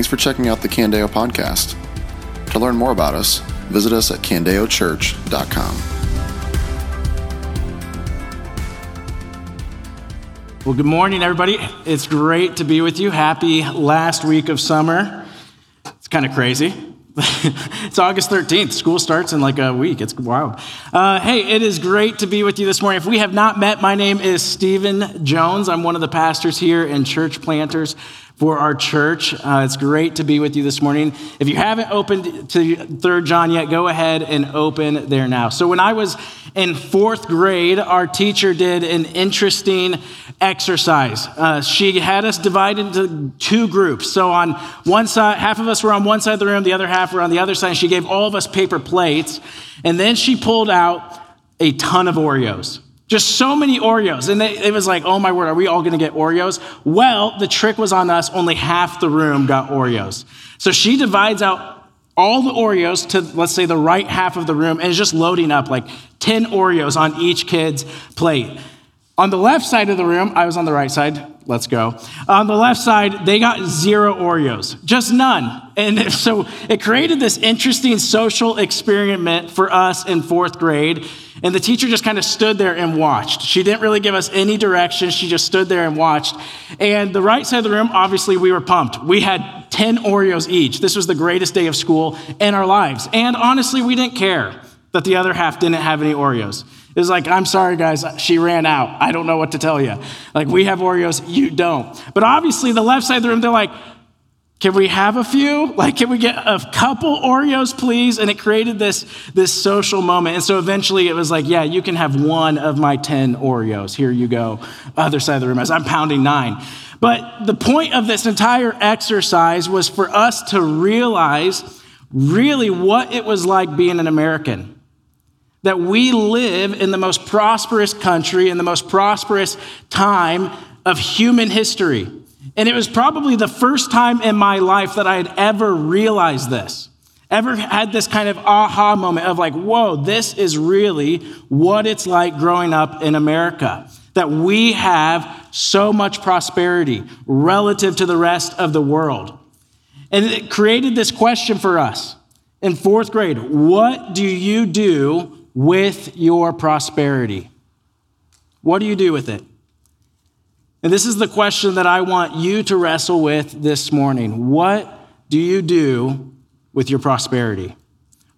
Thanks for checking out the Candeo podcast. To learn more about us, visit us at candeochurch.com. Well, good morning, everybody. It's great to be with you. Happy last week of summer. It's kind of crazy. it's August 13th. School starts in like a week. It's wild. Uh, hey, it is great to be with you this morning. If we have not met, my name is Stephen Jones. I'm one of the pastors here and church planters for our church. Uh, it's great to be with you this morning. If you haven't opened to Third John yet, go ahead and open there now. So, when I was in fourth grade, our teacher did an interesting exercise. Uh, she had us divided into two groups. So, on one side, half of us were on one side of the room, the other half were on the other side. She gave all of us paper plates, and then she pulled out a ton of Oreos. Just so many Oreos. And they, it was like, oh my word, are we all going to get Oreos? Well, the trick was on us. Only half the room got Oreos. So she divides out all the Oreos to, let's say, the right half of the room and is just loading up like 10 Oreos on each kid's plate. On the left side of the room, I was on the right side. Let's go. On the left side, they got zero Oreos, just none. And so it created this interesting social experiment for us in fourth grade. And the teacher just kind of stood there and watched. She didn't really give us any direction. She just stood there and watched. And the right side of the room, obviously, we were pumped. We had 10 Oreos each. This was the greatest day of school in our lives. And honestly, we didn't care that the other half didn't have any Oreos. It was like, I'm sorry, guys, she ran out. I don't know what to tell you. Like, we have Oreos, you don't. But obviously, the left side of the room, they're like, can we have a few? Like, can we get a couple Oreos, please? And it created this, this social moment. And so eventually it was like, yeah, you can have one of my 10 Oreos. Here you go. Other side of the room, as I'm pounding nine. But the point of this entire exercise was for us to realize really what it was like being an American that we live in the most prosperous country in the most prosperous time of human history. And it was probably the first time in my life that I had ever realized this, ever had this kind of aha moment of like, whoa, this is really what it's like growing up in America. That we have so much prosperity relative to the rest of the world. And it created this question for us in fourth grade What do you do with your prosperity? What do you do with it? And this is the question that I want you to wrestle with this morning. What do you do with your prosperity?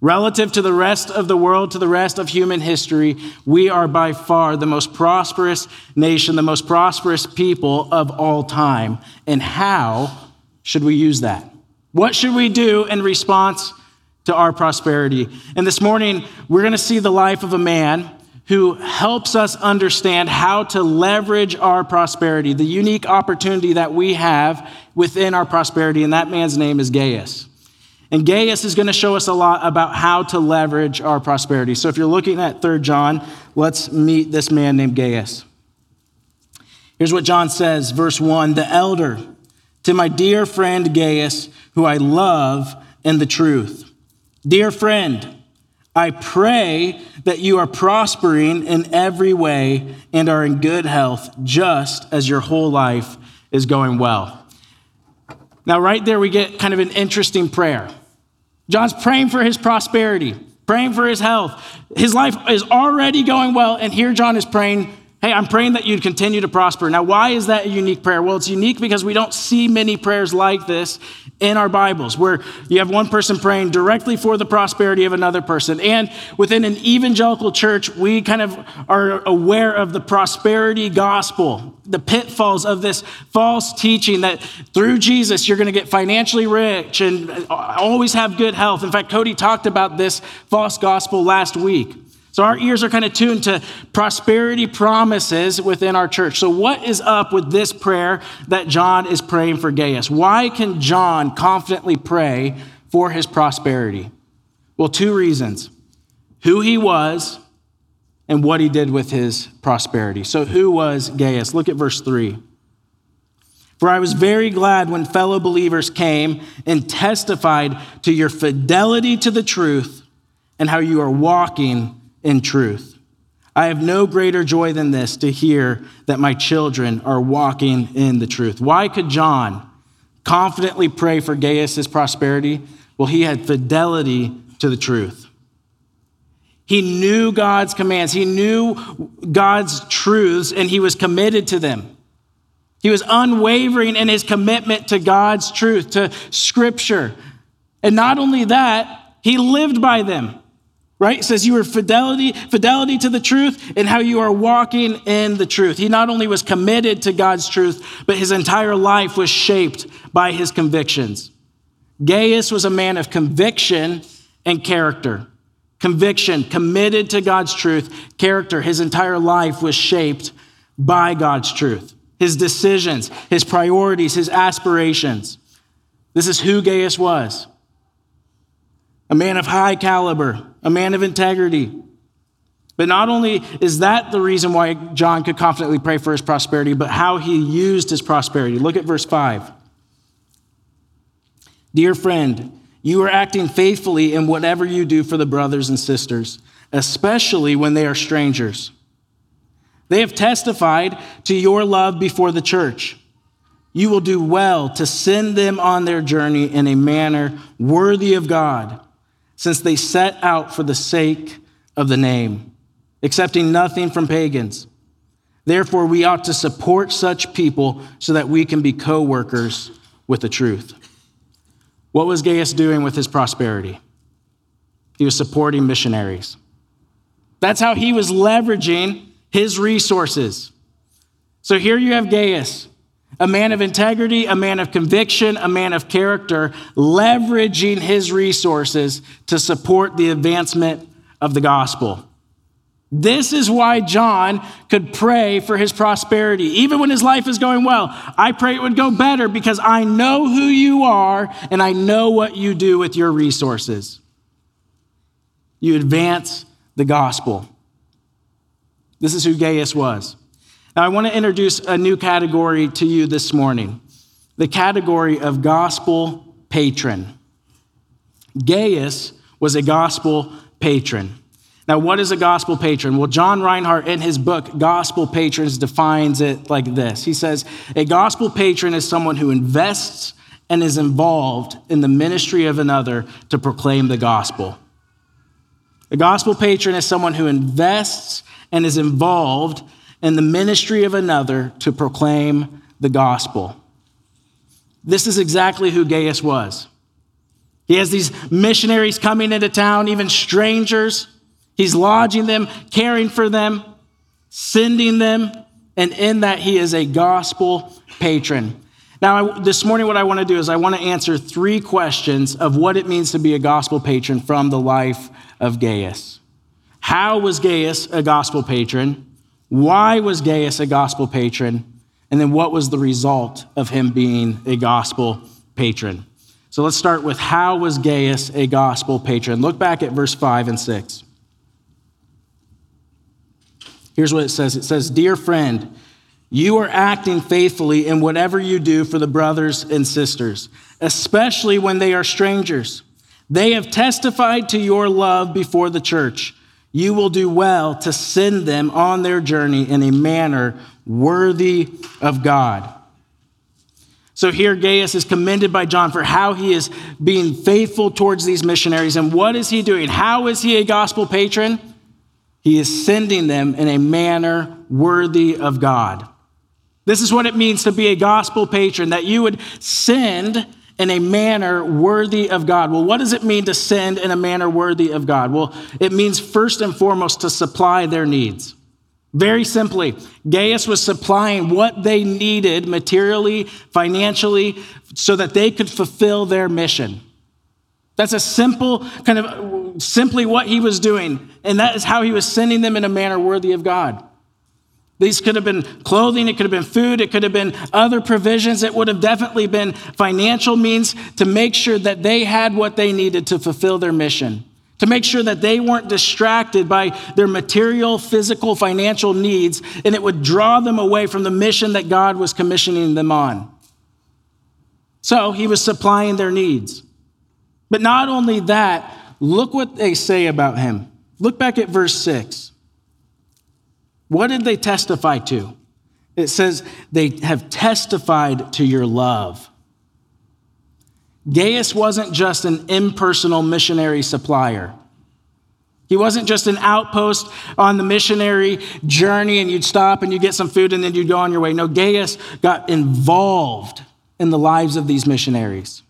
Relative to the rest of the world, to the rest of human history, we are by far the most prosperous nation, the most prosperous people of all time. And how should we use that? What should we do in response to our prosperity. And this morning, we're going to see the life of a man who helps us understand how to leverage our prosperity, the unique opportunity that we have within our prosperity. And that man's name is Gaius. And Gaius is going to show us a lot about how to leverage our prosperity. So if you're looking at 3 John, let's meet this man named Gaius. Here's what John says, verse 1 The elder, to my dear friend Gaius, who I love in the truth. Dear friend, I pray that you are prospering in every way and are in good health, just as your whole life is going well. Now, right there, we get kind of an interesting prayer. John's praying for his prosperity, praying for his health. His life is already going well, and here John is praying Hey, I'm praying that you'd continue to prosper. Now, why is that a unique prayer? Well, it's unique because we don't see many prayers like this in our Bibles, where you have one person praying directly for the prosperity of another person. And within an evangelical church, we kind of are aware of the prosperity gospel, the pitfalls of this false teaching that through Jesus, you're going to get financially rich and always have good health. In fact, Cody talked about this false gospel last week. So our ears are kind of tuned to prosperity promises within our church. So, what is up with this prayer that John is praying for Gaius? Why can John confidently pray for his prosperity? Well, two reasons who he was and what he did with his prosperity. So, who was Gaius? Look at verse 3. For I was very glad when fellow believers came and testified to your fidelity to the truth and how you are walking in truth. I have no greater joy than this to hear that my children are walking in the truth. Why could John confidently pray for Gaius' prosperity? Well, he had fidelity to the truth. He knew God's commands, he knew God's truths, and he was committed to them. He was unwavering in his commitment to God's truth, to Scripture. And not only that, he lived by them. Right? It says you were fidelity, fidelity to the truth and how you are walking in the truth. He not only was committed to God's truth, but his entire life was shaped by his convictions. Gaius was a man of conviction and character. Conviction, committed to God's truth, character. His entire life was shaped by God's truth. His decisions, his priorities, his aspirations. This is who Gaius was a man of high caliber, a man of integrity. But not only is that the reason why John could confidently pray for his prosperity, but how he used his prosperity. Look at verse 5. Dear friend, you are acting faithfully in whatever you do for the brothers and sisters, especially when they are strangers. They have testified to your love before the church. You will do well to send them on their journey in a manner worthy of God since they set out for the sake of the name, accepting nothing from pagans. Therefore, we ought to support such people so that we can be co workers with the truth. What was Gaius doing with his prosperity? He was supporting missionaries. That's how he was leveraging his resources. So here you have Gaius a man of integrity, a man of conviction, a man of character, leveraging his resources to support the advancement of the gospel. This is why John could pray for his prosperity. Even when his life is going well, I pray it would go better because I know who you are and I know what you do with your resources. You advance the gospel. This is who Gaius was. Now, I want to introduce a new category to you this morning the category of gospel patron. Gaius was a gospel patron. Now, what is a gospel patron? Well, John Rinehart, in his book, Gospel Patrons, defines it like this He says, A gospel patron is someone who invests and is involved in the ministry of another to proclaim the gospel. A gospel patron is someone who invests and is involved and the ministry of another to proclaim the gospel. This is exactly who Gaius was. He has these missionaries coming into town, even strangers. He's lodging them, caring for them, sending them, and in that, he is a gospel patron. Now, this morning, what I want to do is I want to answer three questions of what it means to be a gospel patron from the life of Gaius. How was Gaius a gospel patron? Why was Gaius a gospel patron? And then what was the result of him being a gospel patron? So let's start with how was Gaius a gospel patron? Look back at verse 5 and 6. Here's what it says it says, Dear friend, you are acting faithfully in whatever you do for the brothers and sisters, especially when they are strangers. They have testified to your love before the church you will do well to send them on their journey in a manner worthy of God. So here, Gaius is commended by John for how he is being faithful towards these missionaries. And what is he doing? How is he a gospel patron? He is sending them in a manner worthy of God. This is what it means to be a gospel patron, that you would send in a manner worthy of God. Well, what does it mean to send in a manner worthy of God? Well, it means first and foremost to supply their needs. Very simply, Gaius was supplying what they needed materially, financially, so that they could fulfill their mission. That's a simple, kind of simply what he was doing. And that is how he was sending them in a manner worthy of God. These could have been clothing, it could have been food, it could have been other provisions. It would have definitely been financial means to make sure that they had what they needed to fulfill their mission, to make sure that they weren't distracted by their material, physical, financial needs, and it would draw them away from the mission that God was commissioning them on. So he was supplying their needs. But not only that, look what they say about him. Look back at verse 6. What did they testify to? It says they have testified to your love. Gaius wasn't just an impersonal missionary supplier. He wasn't just an outpost on the missionary journey and you'd stop and you get some food and then you'd go on your way. No, Gaius got involved in the lives of these missionaries.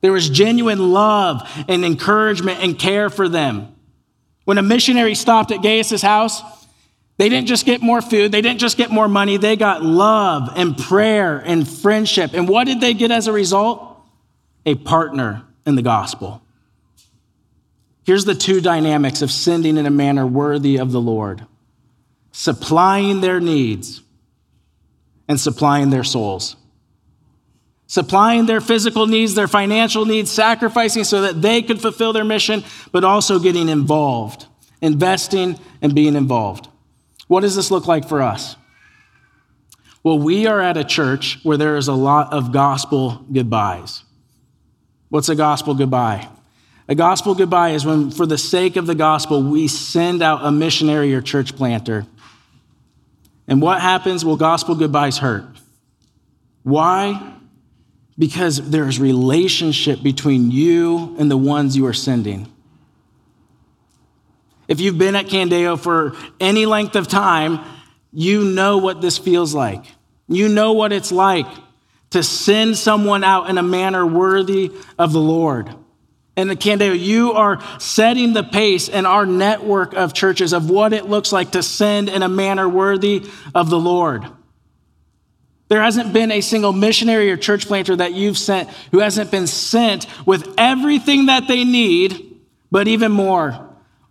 There was genuine love and encouragement and care for them. When a missionary stopped at Gaius's house, they didn't just get more food, they didn't just get more money, they got love and prayer and friendship. And what did they get as a result? A partner in the gospel. Here's the two dynamics of sending in a manner worthy of the Lord supplying their needs and supplying their souls. Supplying their physical needs, their financial needs, sacrificing so that they could fulfill their mission, but also getting involved, investing and being involved. What does this look like for us? Well, we are at a church where there is a lot of gospel goodbyes. What's a gospel goodbye? A gospel goodbye is when, for the sake of the gospel, we send out a missionary or church planter. And what happens? Well, gospel goodbyes hurt. Why? Because there's relationship between you and the ones you are sending. If you've been at Candeo for any length of time, you know what this feels like. You know what it's like to send someone out in a manner worthy of the Lord. And Candeo, you are setting the pace in our network of churches of what it looks like to send in a manner worthy of the Lord. There hasn't been a single missionary or church planter that you've sent who hasn't been sent with everything that they need, but even more,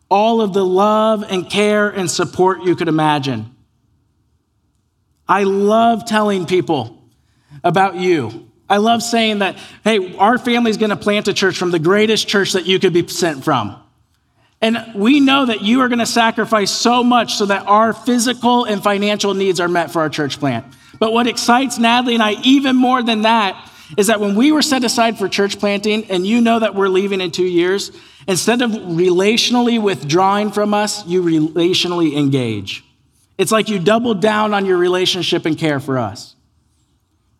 all of the love and care and support you could imagine. I love telling people about you I love saying that, hey, our family's to plant a church from the greatest church that you could be sent from. And we know that you are going to sacrifice so much so that our physical and financial needs are met for our church plant. But what excites Natalie and I even more than that is that when we were set aside for church planting, and you know that we're leaving in two years, instead of relationally withdrawing from us, you relationally engage. It's like you double down on your relationship and care for us.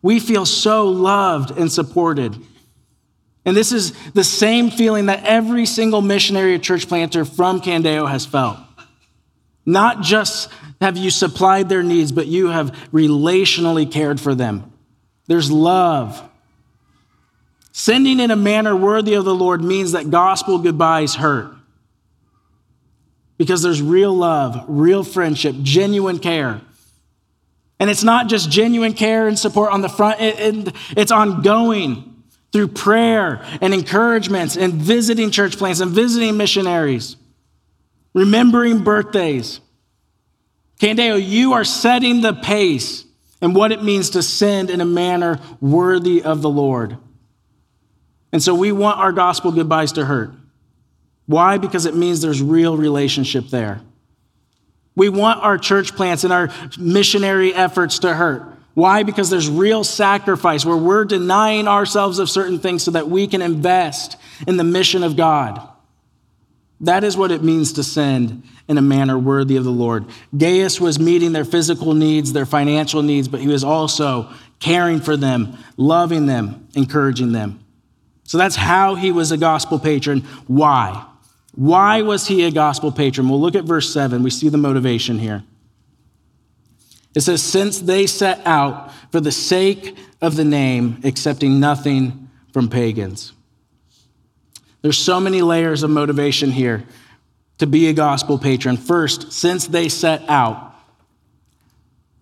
We feel so loved and supported. And this is the same feeling that every single missionary or church planter from Candeo has felt. Not just have you supplied their needs, but you have relationally cared for them. There's love. Sending in a manner worthy of the Lord means that gospel goodbyes hurt. Because there's real love, real friendship, genuine care. And it's not just genuine care and support on the front end, it's ongoing through prayer and encouragements and visiting church plants and visiting missionaries, remembering birthdays. Candeo, you are setting the pace and what it means to send in a manner worthy of the Lord. And so we want our gospel goodbyes to hurt. Why? Because it means there's real relationship there. We want our church plants and our missionary efforts to hurt. Why? Because there's real sacrifice where we're denying ourselves of certain things so that we can invest in the mission of God. That is what it means to send in a manner worthy of the Lord. Gaius was meeting their physical needs, their financial needs, but he was also caring for them, loving them, encouraging them. So that's how he was a gospel patron. Why? Why was he a gospel patron? We'll look at verse 7. We see the motivation here. It says, Since they set out for the sake of the name, accepting nothing from pagans. There's so many layers of motivation here to be a gospel patron. First, since they set out,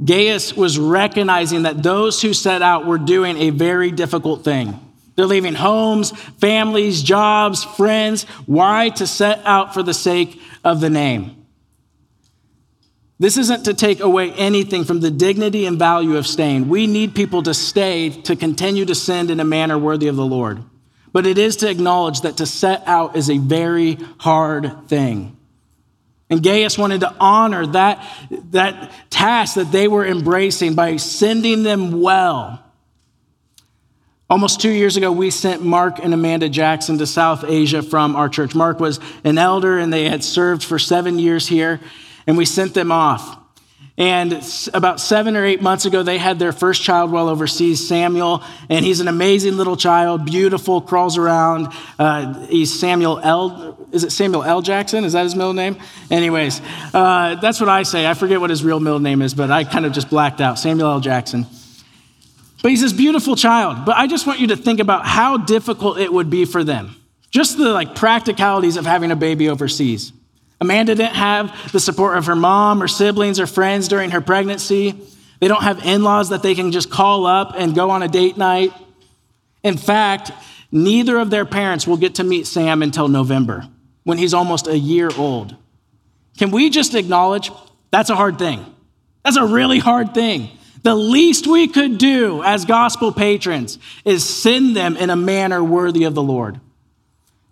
Gaius was recognizing that those who set out were doing a very difficult thing. They're leaving homes, families, jobs, friends. Why? To set out for the sake of the name. This isn't to take away anything from the dignity and value of staying. We need people to stay to continue to send in a manner worthy of the Lord. But it is to acknowledge that to set out is a very hard thing. And Gaius wanted to honor that, that task that they were embracing by sending them well Almost two years ago, we sent Mark and Amanda Jackson to South Asia from our church. Mark was an elder and they had served for seven years here, and we sent them off. And about seven or eight months ago, they had their first child while overseas, Samuel. And he's an amazing little child, beautiful, crawls around. Uh, he's Samuel L. Is it Samuel L. Jackson? Is that his middle name? Anyways, uh, that's what I say. I forget what his real middle name is, but I kind of just blacked out. Samuel L. Jackson. But he's this beautiful child. But I just want you to think about how difficult it would be for them. Just the like practicalities of having a baby overseas. Amanda didn't have the support of her mom or siblings or friends during her pregnancy. They don't have in laws that they can just call up and go on a date night. In fact, neither of their parents will get to meet Sam until November when he's almost a year old. Can we just acknowledge that's a hard thing? That's a really hard thing. The least we could do as gospel patrons is send them in a manner worthy of the Lord.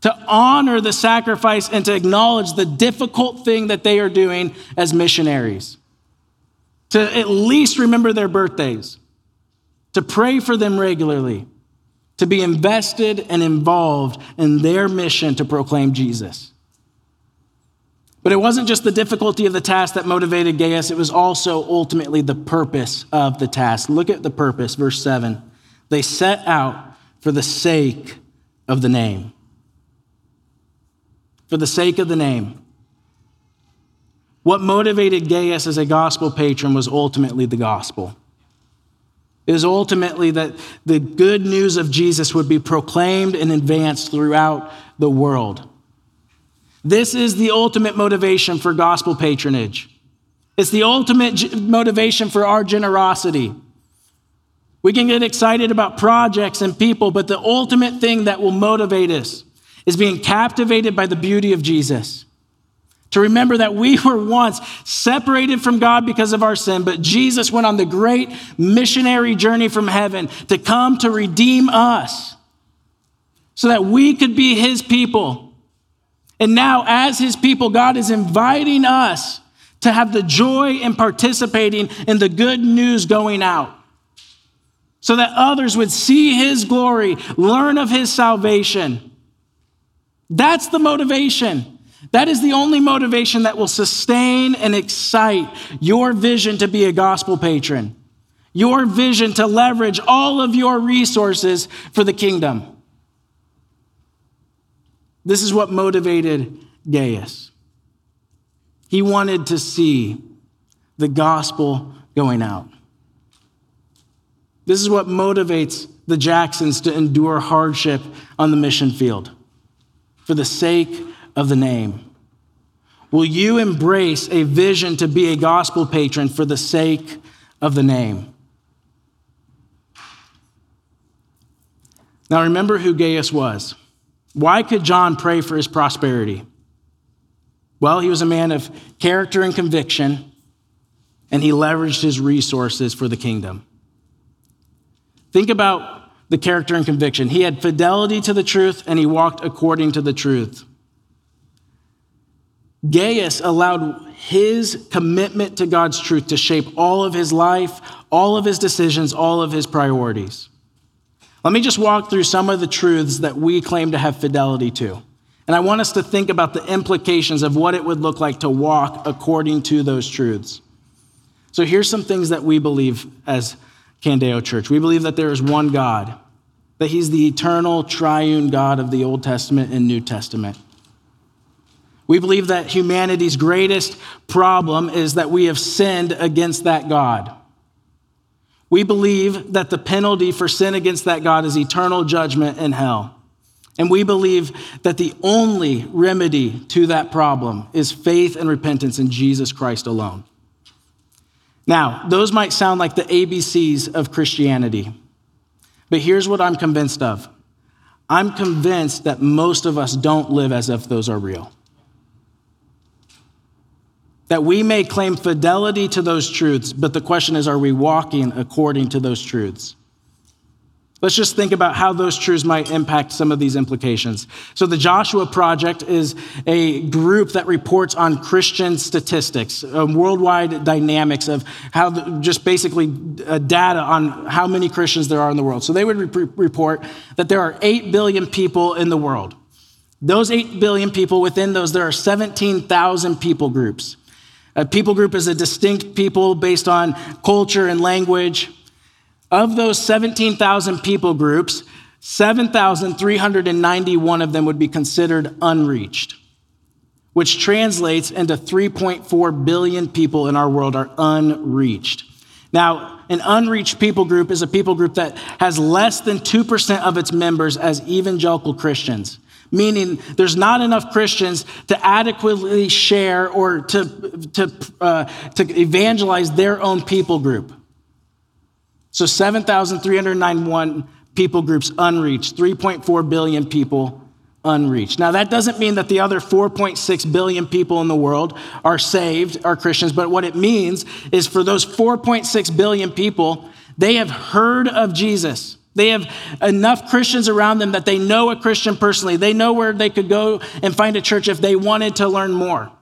To honor the sacrifice and to acknowledge the difficult thing that they are doing as missionaries, to at least remember their birthdays, to pray for them regularly, to be invested and involved in their mission to proclaim Jesus. But it wasn't just the difficulty of the task that motivated Gaius, it was also ultimately the purpose of the task. Look at the purpose, verse 7. They set out for the sake of the name for the sake of the name. What motivated Gaius as a gospel patron was ultimately the gospel. It was ultimately that the good news of Jesus would be proclaimed and advanced throughout the world. This is the ultimate motivation for gospel patronage. It's the ultimate motivation for our generosity. We can get excited about projects and people, but the ultimate thing that will motivate us is being captivated by the beauty of Jesus. To remember that we were once separated from God because of our sin, but Jesus went on the great missionary journey from heaven to come to redeem us so that we could be his people. And now, as his people, God is inviting us to have the joy in participating in the good news going out so that others would see his glory, learn of his salvation that's the motivation. That is the only motivation that will sustain and excite your vision to be a gospel patron, your vision to leverage all of your resources for the kingdom. This is what motivated Gaius. He wanted to see the gospel going out. This is what motivates the Jacksons to endure hardship on the mission field for the sake of the name? Will you embrace a vision to be a gospel patron for the sake of the name? Now, remember who Gaius was. Why could John pray for his prosperity? Well, he was a man of character and conviction, and he leveraged his resources for the kingdom. Think about the character and conviction. He had fidelity to the truth and he walked according to the truth. Gaius allowed his commitment to God's truth to shape all of his life, all of his decisions, all of his priorities. Let me just walk through some of the truths that we claim to have fidelity to. And I want us to think about the implications of what it would look like to walk according to those truths. So here's some things that we believe as Candeo Church. We believe that there is one God, that He's the eternal triune God of the Old Testament and New Testament. We believe that humanity's greatest problem is that we have sinned against that God. We believe that the penalty for sin against that God is eternal judgment in hell. And we believe that the only remedy to that problem is faith and repentance in Jesus Christ alone. Now, those might sound like the ABCs of Christianity, but here's what I'm convinced of I'm convinced that most of us don't live as if those are real. That we may claim fidelity to those truths, but the question is are we walking according to those truths? Let's just think about how those truths might impact some of these implications. So, the Joshua Project is a group that reports on Christian statistics, um, worldwide dynamics of how, the, just basically uh, data on how many Christians there are in the world. So, they would re- report that there are 8 billion people in the world. Those 8 billion people, within those, there are 17,000 people groups. A people group is a distinct people based on culture and language. Of those 17,000 people groups, 7,391 of them would be considered unreached, which translates into 3.4 billion people in our world are unreached. Now, an unreached people group is a people group that has less than 2% of its members as evangelical Christians, meaning there's not enough Christians to adequately share or to, to, uh, to evangelize their own people group. So 7,391 people groups unreached, 3.4 billion people unreached. Now, that doesn't mean that the other 4.6 billion people in the world are saved, are Christians, but what it means is for those 4.6 billion people, they have heard of Jesus. They have enough Christians around them that they know a Christian personally. They know where they could go and find a church if they wanted to learn more.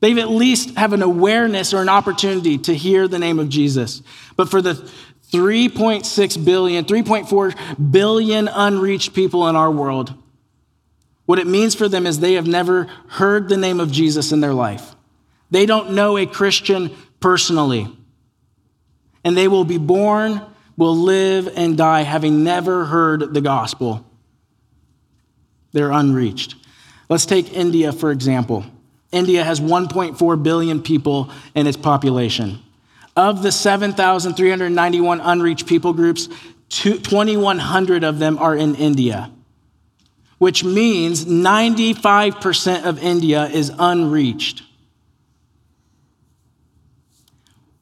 They've at least have an awareness or an opportunity to hear the name of Jesus. But for the 3.6 billion, 3.4 billion unreached people in our world. What it means for them is they have never heard the name of Jesus in their life. They don't know a Christian personally. And they will be born, will live, and die having never heard the gospel. They're unreached. Let's take India, for example. India has 1.4 billion people in its population. Of the 7,391 unreached people groups, 2,100 of them are in India, which means 95% of India is unreached.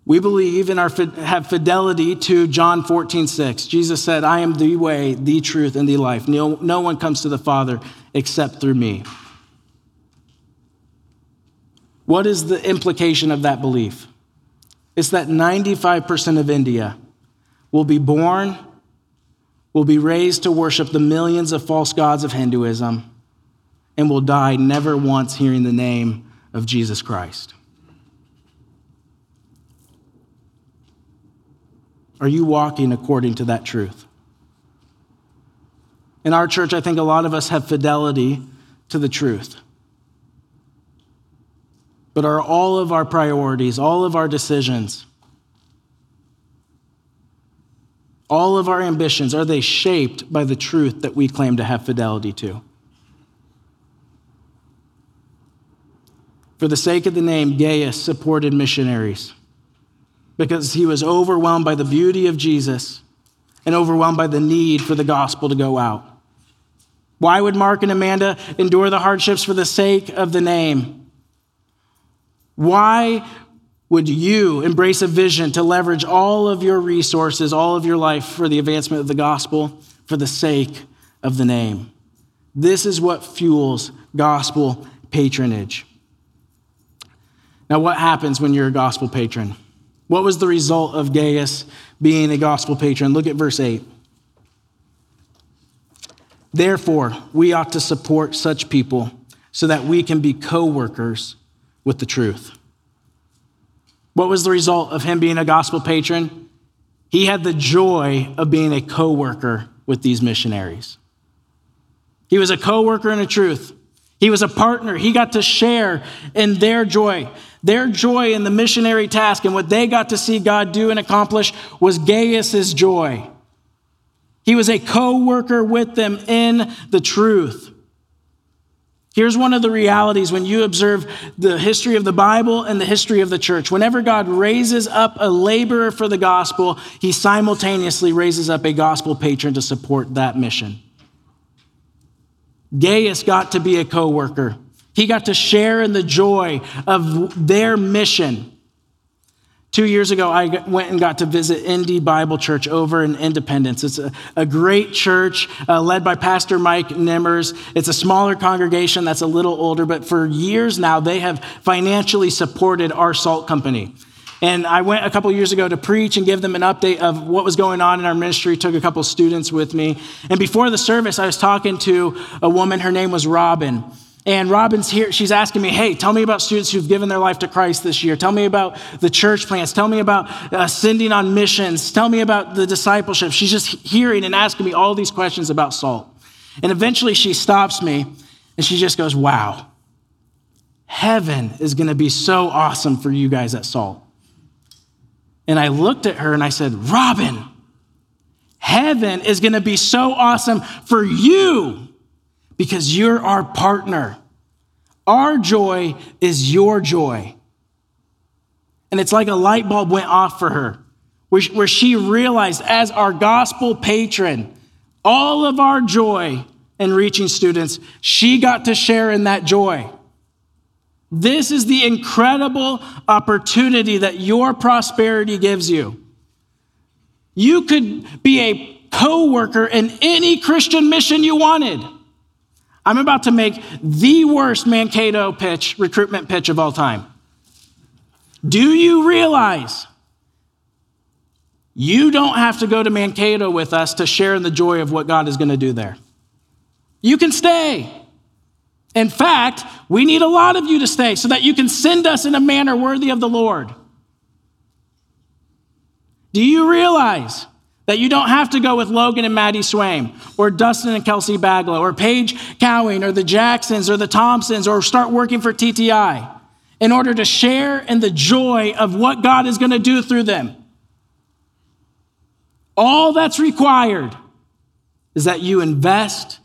We believe and have fidelity to John 14, 6. Jesus said, I am the way, the truth, and the life. No, no one comes to the Father except through me. What is the implication of that belief? It's that 95% of India will be born, will be raised to worship the millions of false gods of Hinduism, and will die never once hearing the name of Jesus Christ. Are you walking according to that truth? In our church, I think a lot of us have fidelity to the truth. But are all of our priorities, all of our decisions, all of our ambitions, are they shaped by the truth that we claim to have fidelity to? For the sake of the name, Gaius supported missionaries because he was overwhelmed by the beauty of Jesus and overwhelmed by the need for the gospel to go out. Why would Mark and Amanda endure the hardships for the sake of the name? Why would you embrace a vision to leverage all of your resources, all of your life for the advancement of the gospel for the sake of the name? This is what fuels gospel patronage. Now, what happens when you're a gospel patron? What was the result of Gaius being a gospel patron? Look at verse 8. Therefore, we ought to support such people so that we can be co workers with the truth. What was the result of him being a gospel patron? He had the joy of being a co worker with these missionaries. He was a co worker in the truth. He was a partner. He got to share in their joy. Their joy in the missionary task and what they got to see God do and accomplish was Gaius's joy. He was a co worker with them in the truth. Here's one of the realities when you observe the history of the Bible and the history of the church. Whenever God raises up a laborer for the gospel, he simultaneously raises up a gospel patron to support that mission. Gaius got to be a co worker, he got to share in the joy of their mission. Two years ago, I went and got to visit Indy Bible Church over in Independence. It's a, a great church uh, led by Pastor Mike Nimmers. It's a smaller congregation that's a little older, but for years now, they have financially supported our salt company. And I went a couple years ago to preach and give them an update of what was going on in our ministry. Took a couple students with me. And before the service, I was talking to a woman. Her name was Robin. And Robin's here. She's asking me, hey, tell me about students who've given their life to Christ this year. Tell me about the church plants. Tell me about uh, sending on missions. Tell me about the discipleship. She's just hearing and asking me all these questions about salt. And eventually she stops me and she just goes, wow, heaven is going to be so awesome for you guys at Salt. And I looked at her and I said, Robin, heaven is going to be so awesome for you because you're our partner. Our joy is your joy. And it's like a light bulb went off for her, where she realized, as our gospel patron, all of our joy in reaching students, she got to share in that joy. This is the incredible opportunity that your prosperity gives you. You could be a co worker in any Christian mission you wanted. I'm about to make the worst Mankato pitch, recruitment pitch of all time. Do you realize you don't have to go to Mankato with us to share in the joy of what God is going to do there? You can stay. In fact, we need a lot of you to stay so that you can send us in a manner worthy of the Lord. Do you realize that you don't have to go with Logan and Maddie Swaim, or Dustin and Kelsey Baglow, or Paige Cowing, or the Jacksons, or the Thompsons, or start working for TTI in order to share in the joy of what God is going to do through them? All that's required is that you invest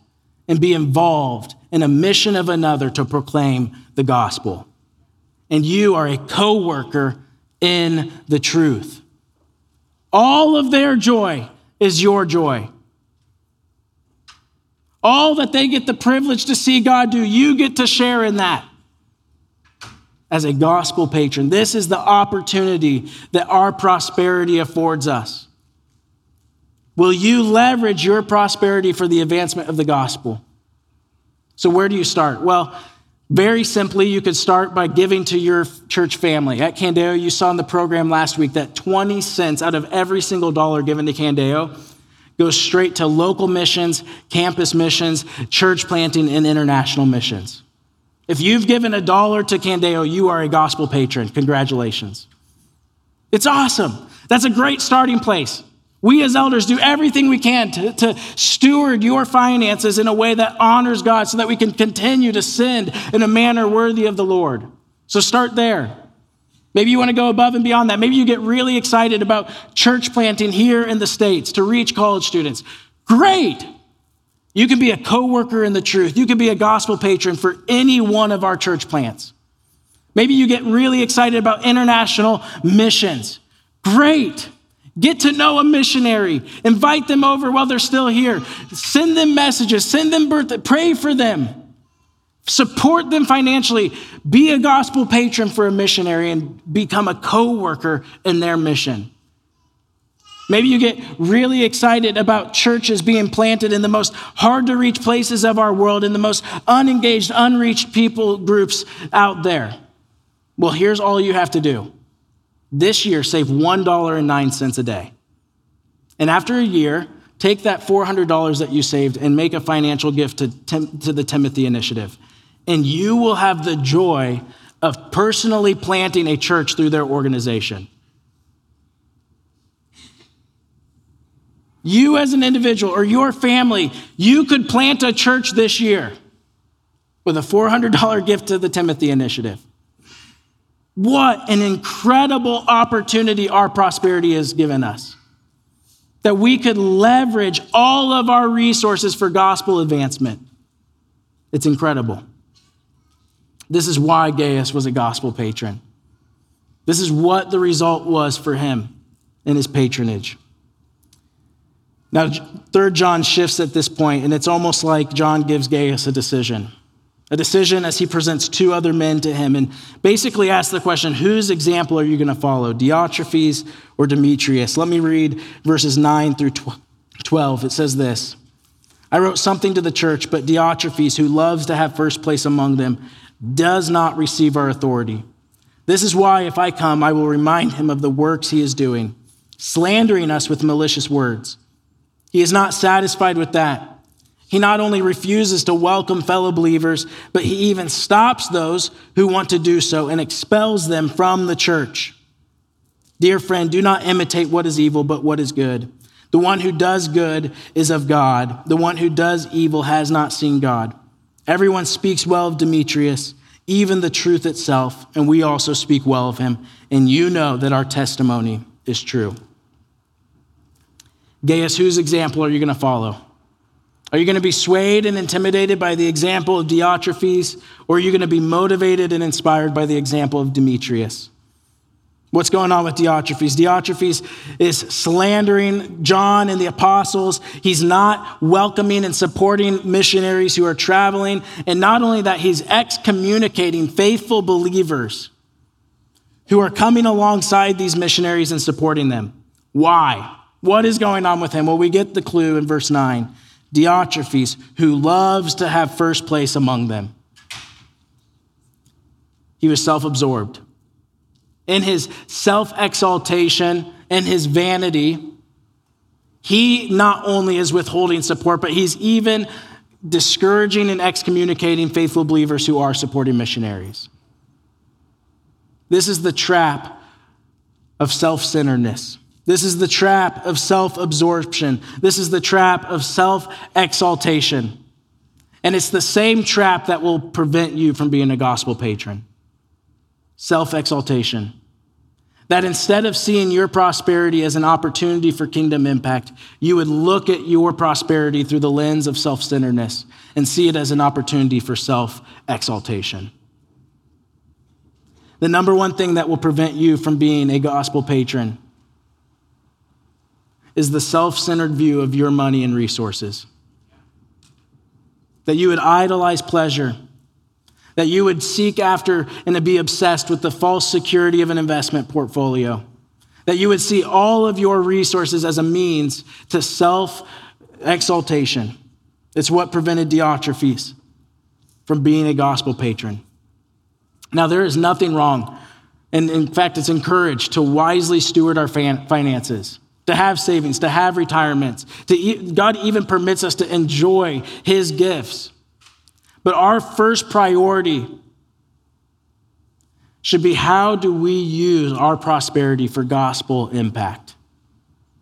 and be involved in a mission of another to proclaim the gospel. And you are a co worker in the truth. All of their joy is your joy. All that they get the privilege to see God do, you get to share in that as a gospel patron. This is the opportunity that our prosperity affords us. Will you leverage your prosperity for the advancement of the gospel? So, where do you start? Well, very simply, you could start by giving to your church family. At Candeo, you saw in the program last week that 20 cents out of every single dollar given to Candeo goes straight to local missions, campus missions, church planting, and international missions. If you've given a dollar to Candeo, you are a gospel patron. Congratulations. It's awesome. That's a great starting place. We as elders do everything we can to, to, steward your finances in a way that honors God so that we can continue to send in a manner worthy of the Lord. So start there. Maybe you want to go above and beyond that. Maybe you get really excited about church planting here in the States to reach college students. Great. You can be a co worker in the truth. You can be a gospel patron for any one of our church plants. Maybe you get really excited about international missions. Great. Get to know a missionary. Invite them over while they're still here. Send them messages. Send them birthday. Pray for them. Support them financially. Be a gospel patron for a missionary and become a co worker in their mission. Maybe you get really excited about churches being planted in the most hard to reach places of our world, in the most unengaged, unreached people groups out there. Well, here's all you have to do this year, save $1.09 a day. And after a year, take that $400 that you saved and make a financial gift to, to the Timothy Initiative. And you will have the joy of personally planting a church through their organization. You, as an individual or your family, you could plant a church this year with a $400 gift to the Timothy Initiative. What an incredible opportunity our prosperity has given us. That we could leverage all of our resources for gospel advancement. It's incredible. This is why Gaius was a gospel patron. This is what the result was for him in his patronage. Now, third John shifts at this point, and it's almost like John gives Gaius a decision a decision as he presents two other men to him and basically asks the question whose example are you going to follow, Diotrephes or Demetrius? Let me read verses 9 through 12. It says this I wrote something to the church, but Diotrephes, who loves to have first place among them, does not receive our authority. This is why, if I come, I will remind him of the works he is doing, slandering us with malicious words. He is not satisfied with that. He not only refuses to welcome fellow believers, but he even stops those who want to do so and expels them from the church. Dear friend, do not imitate what is evil, but what is good. The one who does good is of God. The one who does evil has not seen God. Everyone speaks well of Demetrius, even the truth itself, and we also speak well of him, and you know that our testimony is true. Gaius, whose example are you going to follow? Are you going to be swayed and intimidated by the example of Diotrephes, or are you going to be motivated and inspired by the example of Demetrius? What's going on with Diotrephes? Diotrephes is slandering John and the apostles. He's not welcoming and supporting missionaries who are traveling. And not only that, he's excommunicating faithful believers who are coming alongside these missionaries and supporting them. Why? What is going on with him? Well, we get the clue in verse 9. Diotrephes, who loves to have first place among them. He was self absorbed in his self exaltation and his vanity, he not only is withholding support, but he's even discouraging and excommunicating faithful believers who are supporting missionaries. This is the trap of self centeredness. This is the trap of self absorption. This is the trap of self exaltation. And it's the same trap that will prevent you from being a gospel patron self exaltation. That instead of seeing your prosperity as an opportunity for kingdom impact, you would look at your prosperity through the lens of self centeredness and see it as an opportunity for self exaltation. The number one thing that will prevent you from being a gospel patron is the self centered view of your money and resources. That you would idolize pleasure that you would seek after and to be obsessed with the false security of an investment portfolio, that you would see all of your resources as a means to self exaltation. It's what prevented Diotrephes from being a gospel patron. Now, there is nothing wrong, and in fact, it's encouraged to wisely steward our finances to have savings, to have retirements. To, God even permits us to enjoy His gifts. But our first priority should be how do we use our prosperity for gospel impact?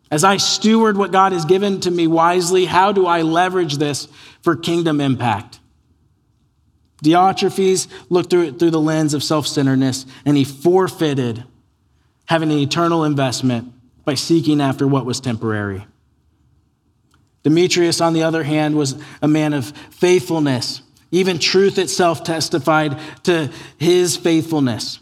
As I steward what God has given to me wisely, how do I leverage this for kingdom impact? Diotrephes looked through it through the lens of self centeredness, and he forfeited having an eternal investment by seeking after what was temporary. Demetrius, on the other hand, was a man of faithfulness even truth itself testified to his faithfulness.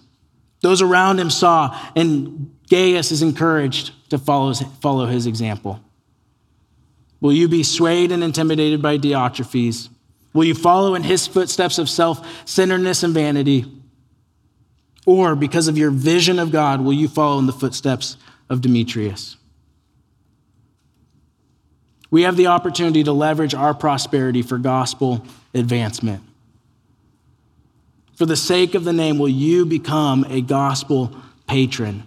Those around him saw, and Gaius is encouraged to follow his, follow his example. Will you be swayed and intimidated by Diotrephes? Will you follow in his footsteps of self centeredness and vanity? Or because of your vision of God, will you follow in the footsteps of Demetrius? We have the opportunity to leverage our prosperity for gospel advancement. For the sake of the name, will you become a gospel patron?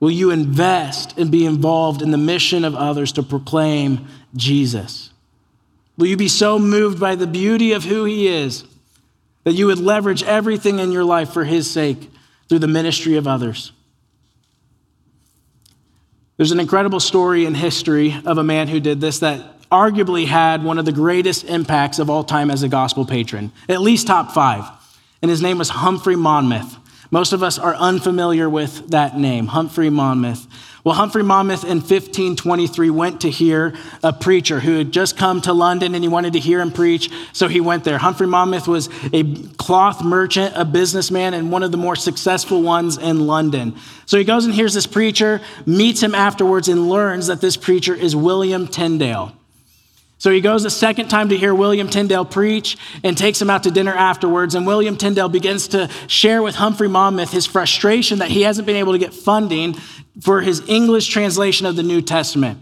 Will you invest and be involved in the mission of others to proclaim Jesus? Will you be so moved by the beauty of who he is that you would leverage everything in your life for his sake through the ministry of others? There's an incredible story in history of a man who did this that arguably had one of the greatest impacts of all time as a gospel patron, at least top five. And his name was Humphrey Monmouth. Most of us are unfamiliar with that name, Humphrey Monmouth. Well, Humphrey Monmouth in 1523 went to hear a preacher who had just come to London and he wanted to hear him preach, so he went there. Humphrey Monmouth was a cloth merchant, a businessman, and one of the more successful ones in London. So he goes and hears this preacher, meets him afterwards, and learns that this preacher is William Tyndale. So he goes a second time to hear William Tyndale preach and takes him out to dinner afterwards. And William Tyndale begins to share with Humphrey Monmouth his frustration that he hasn't been able to get funding for his English translation of the New Testament.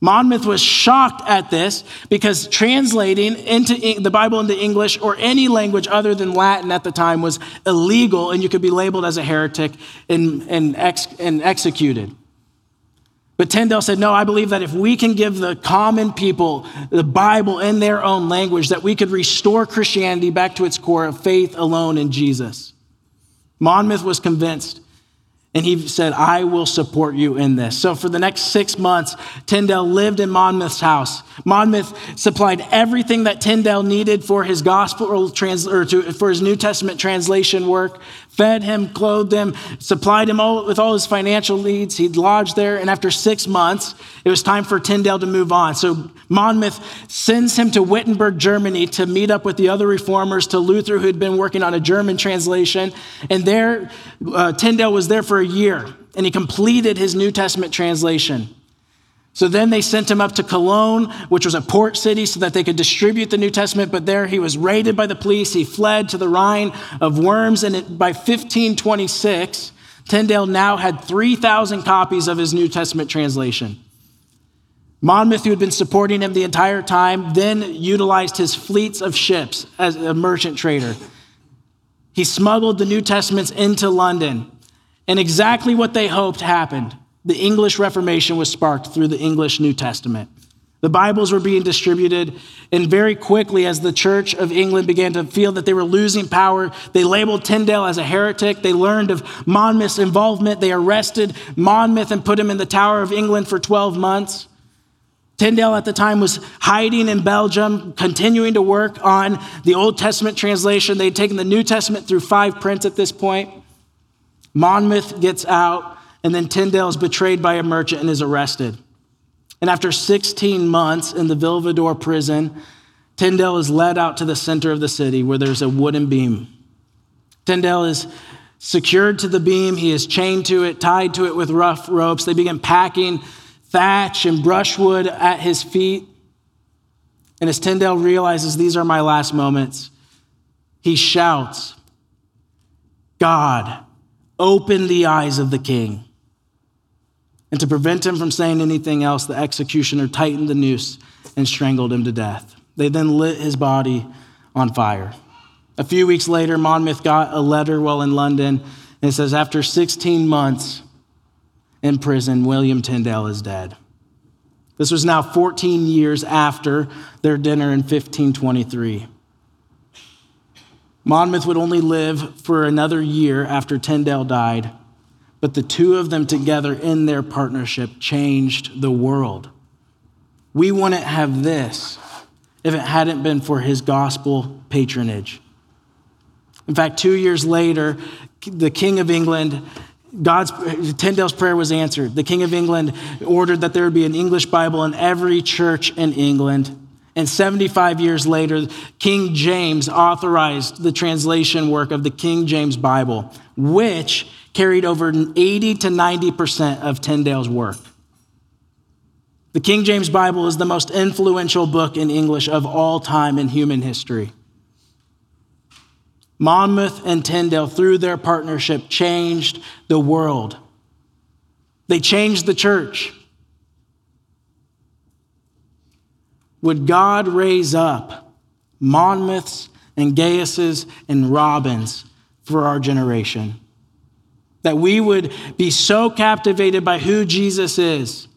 Monmouth was shocked at this because translating into the Bible into English or any language other than Latin at the time was illegal and you could be labeled as a heretic and, and, ex, and executed. But Tyndale said, No, I believe that if we can give the common people the Bible in their own language, that we could restore Christianity back to its core of faith alone in Jesus. Monmouth was convinced. And he said, I will support you in this. So for the next six months, Tyndale lived in Monmouth's house. Monmouth supplied everything that Tyndale needed for his gospel trans, or to, for his New Testament translation work, fed him, clothed him, supplied him all, with all his financial needs. He'd lodged there. And after six months, it was time for Tyndale to move on. So Monmouth sends him to Wittenberg, Germany to meet up with the other reformers, to Luther, who had been working on a German translation. And there, uh, Tyndale was there for a year and he completed his New Testament translation. So then they sent him up to Cologne, which was a port city, so that they could distribute the New Testament. But there he was raided by the police. He fled to the Rhine of Worms. And it, by 1526, Tyndale now had 3,000 copies of his New Testament translation. Monmouth, who had been supporting him the entire time, then utilized his fleets of ships as a merchant trader. He smuggled the New Testaments into London. And exactly what they hoped happened. The English Reformation was sparked through the English New Testament. The Bibles were being distributed, and very quickly, as the Church of England began to feel that they were losing power, they labeled Tyndale as a heretic. They learned of Monmouth's involvement. They arrested Monmouth and put him in the Tower of England for 12 months. Tyndale at the time was hiding in Belgium, continuing to work on the Old Testament translation. They'd taken the New Testament through five prints at this point. Monmouth gets out, and then Tyndale is betrayed by a merchant and is arrested. And after 16 months in the Vilvoorde prison, Tyndale is led out to the center of the city where there's a wooden beam. Tyndale is secured to the beam, he is chained to it, tied to it with rough ropes. They begin packing thatch and brushwood at his feet. And as Tyndale realizes these are my last moments, he shouts, God, open the eyes of the king. And to prevent him from saying anything else, the executioner tightened the noose and strangled him to death. They then lit his body on fire. A few weeks later, Monmouth got a letter while in London, and it says, After 16 months, in prison, William Tyndale is dead. This was now 14 years after their dinner in 1523. Monmouth would only live for another year after Tyndale died, but the two of them together in their partnership changed the world. We wouldn't have this if it hadn't been for his gospel patronage. In fact, two years later, the King of England God's Tyndale's prayer was answered. The King of England ordered that there would be an English Bible in every church in England. And 75 years later, King James authorized the translation work of the King James Bible, which carried over 80 to 90% of Tyndale's work. The King James Bible is the most influential book in English of all time in human history. Monmouth and Tyndale, through their partnership, changed the world. They changed the church. Would God raise up Monmouths and Gaiuses and Robins for our generation? That we would be so captivated by who Jesus is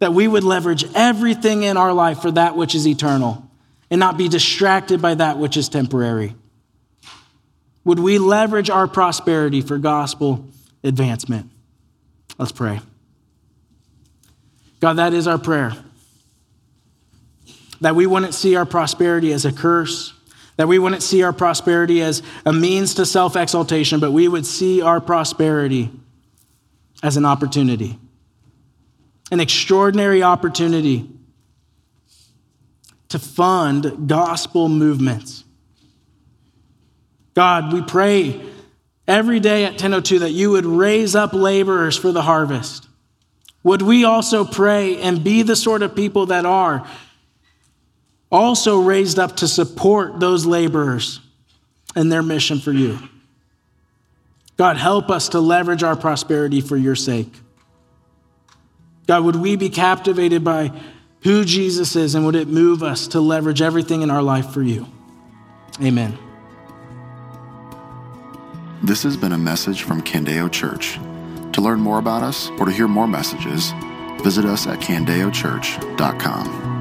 that we would leverage everything in our life for that which is eternal and not be distracted by that which is temporary? Would we leverage our prosperity for gospel advancement? Let's pray. God, that is our prayer. That we wouldn't see our prosperity as a curse, that we wouldn't see our prosperity as a means to self exaltation, but we would see our prosperity as an opportunity, an extraordinary opportunity to fund gospel movements. God, we pray every day at 1002 that you would raise up laborers for the harvest. Would we also pray and be the sort of people that are also raised up to support those laborers and their mission for you? God, help us to leverage our prosperity for your sake. God, would we be captivated by who Jesus is, and would it move us to leverage everything in our life for you? Amen. This has been a message from Candeo Church. To learn more about us or to hear more messages, visit us at candeochurch.com.